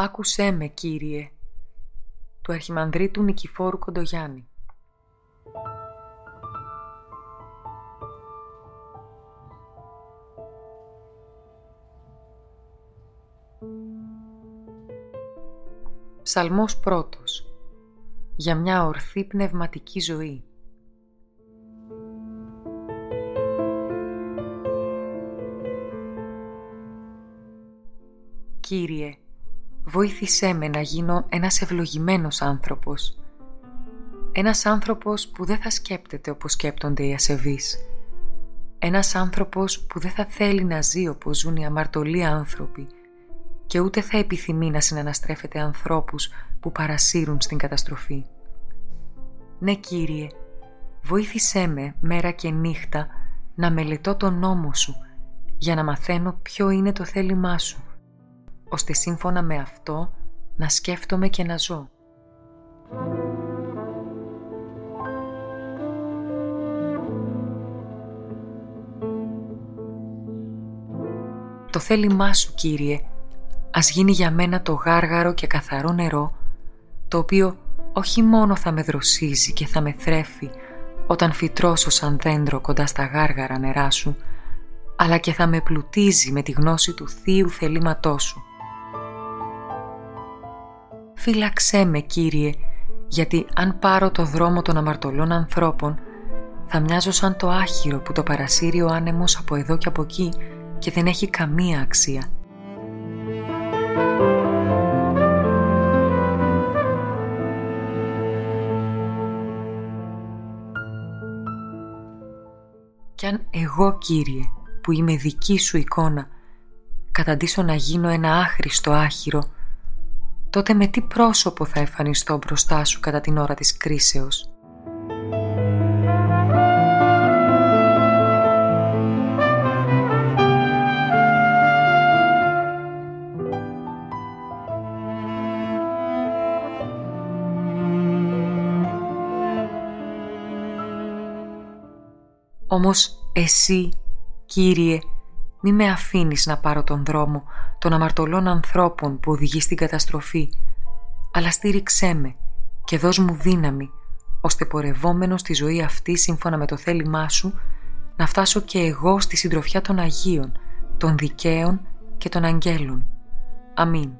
Άκουσέ με, Κύριε, του Αρχιμανδρίτου Νικηφόρου Κοντογιάννη. Ψαλμός πρώτος Για μια ορθή πνευματική ζωή Κύριε, βοήθησέ με να γίνω ένας ευλογημένος άνθρωπος. Ένας άνθρωπος που δεν θα σκέπτεται όπως σκέπτονται οι ασεβείς. Ένας άνθρωπος που δεν θα θέλει να ζει όπως ζουν οι αμαρτωλοί άνθρωποι και ούτε θα επιθυμεί να συναναστρέφεται ανθρώπους που παρασύρουν στην καταστροφή. Ναι, Κύριε, βοήθησέ με μέρα και νύχτα να μελετώ τον νόμο Σου για να μαθαίνω ποιο είναι το θέλημά Σου ώστε σύμφωνα με αυτό να σκέφτομαι και να ζω. Το θέλημά σου, Κύριε, ας γίνει για μένα το γάργαρο και καθαρό νερό, το οποίο όχι μόνο θα με δροσίζει και θα με θρέφει όταν φυτρώσω σαν δέντρο κοντά στα γάργαρα νερά σου, αλλά και θα με πλουτίζει με τη γνώση του θείου θελήματός σου φύλαξέ με Κύριε, γιατί αν πάρω το δρόμο των αμαρτωλών ανθρώπων, θα μοιάζω σαν το άχυρο που το παρασύρει ο άνεμος από εδώ και από εκεί και δεν έχει καμία αξία. Κι αν εγώ, Κύριε, που είμαι δική σου εικόνα, καταντήσω να γίνω ένα άχρηστο άχυρο, τότε με τι πρόσωπο θα εμφανιστώ μπροστά σου κατά την ώρα της κρίσεως; Όμως εσύ, Κύριε, μη με αφήνεις να πάρω τον δρόμο των αμαρτωλών ανθρώπων που οδηγεί στην καταστροφή, αλλά στήριξέ με και δώσ' μου δύναμη, ώστε πορευόμενος στη ζωή αυτή σύμφωνα με το θέλημά σου, να φτάσω και εγώ στη συντροφιά των Αγίων, των Δικαίων και των Αγγέλων. Αμήν.